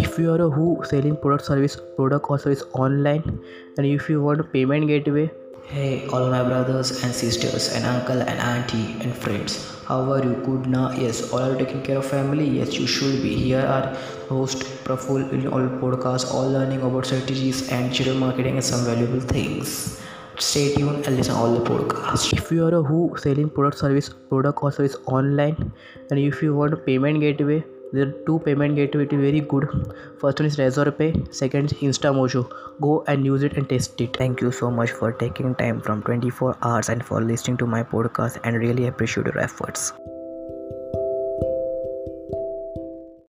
if you are a who selling product service product or service online and if you want a payment gateway Hey, all my brothers and sisters, and uncle and auntie and friends. How are you? Good now? Yes, all are taking care of family? Yes, you should be. Here are host Praful in all podcasts, all learning about strategies and digital marketing and some valuable things. Stay tuned and listen all the podcasts. if you are a who selling product service product or service online and if you want a payment gateway there are two payment gateway is very good first one is razorpay second is instamojo go and use it and test it Thank you so much for taking time from 24 hours and for listening to my podcast and really appreciate your efforts.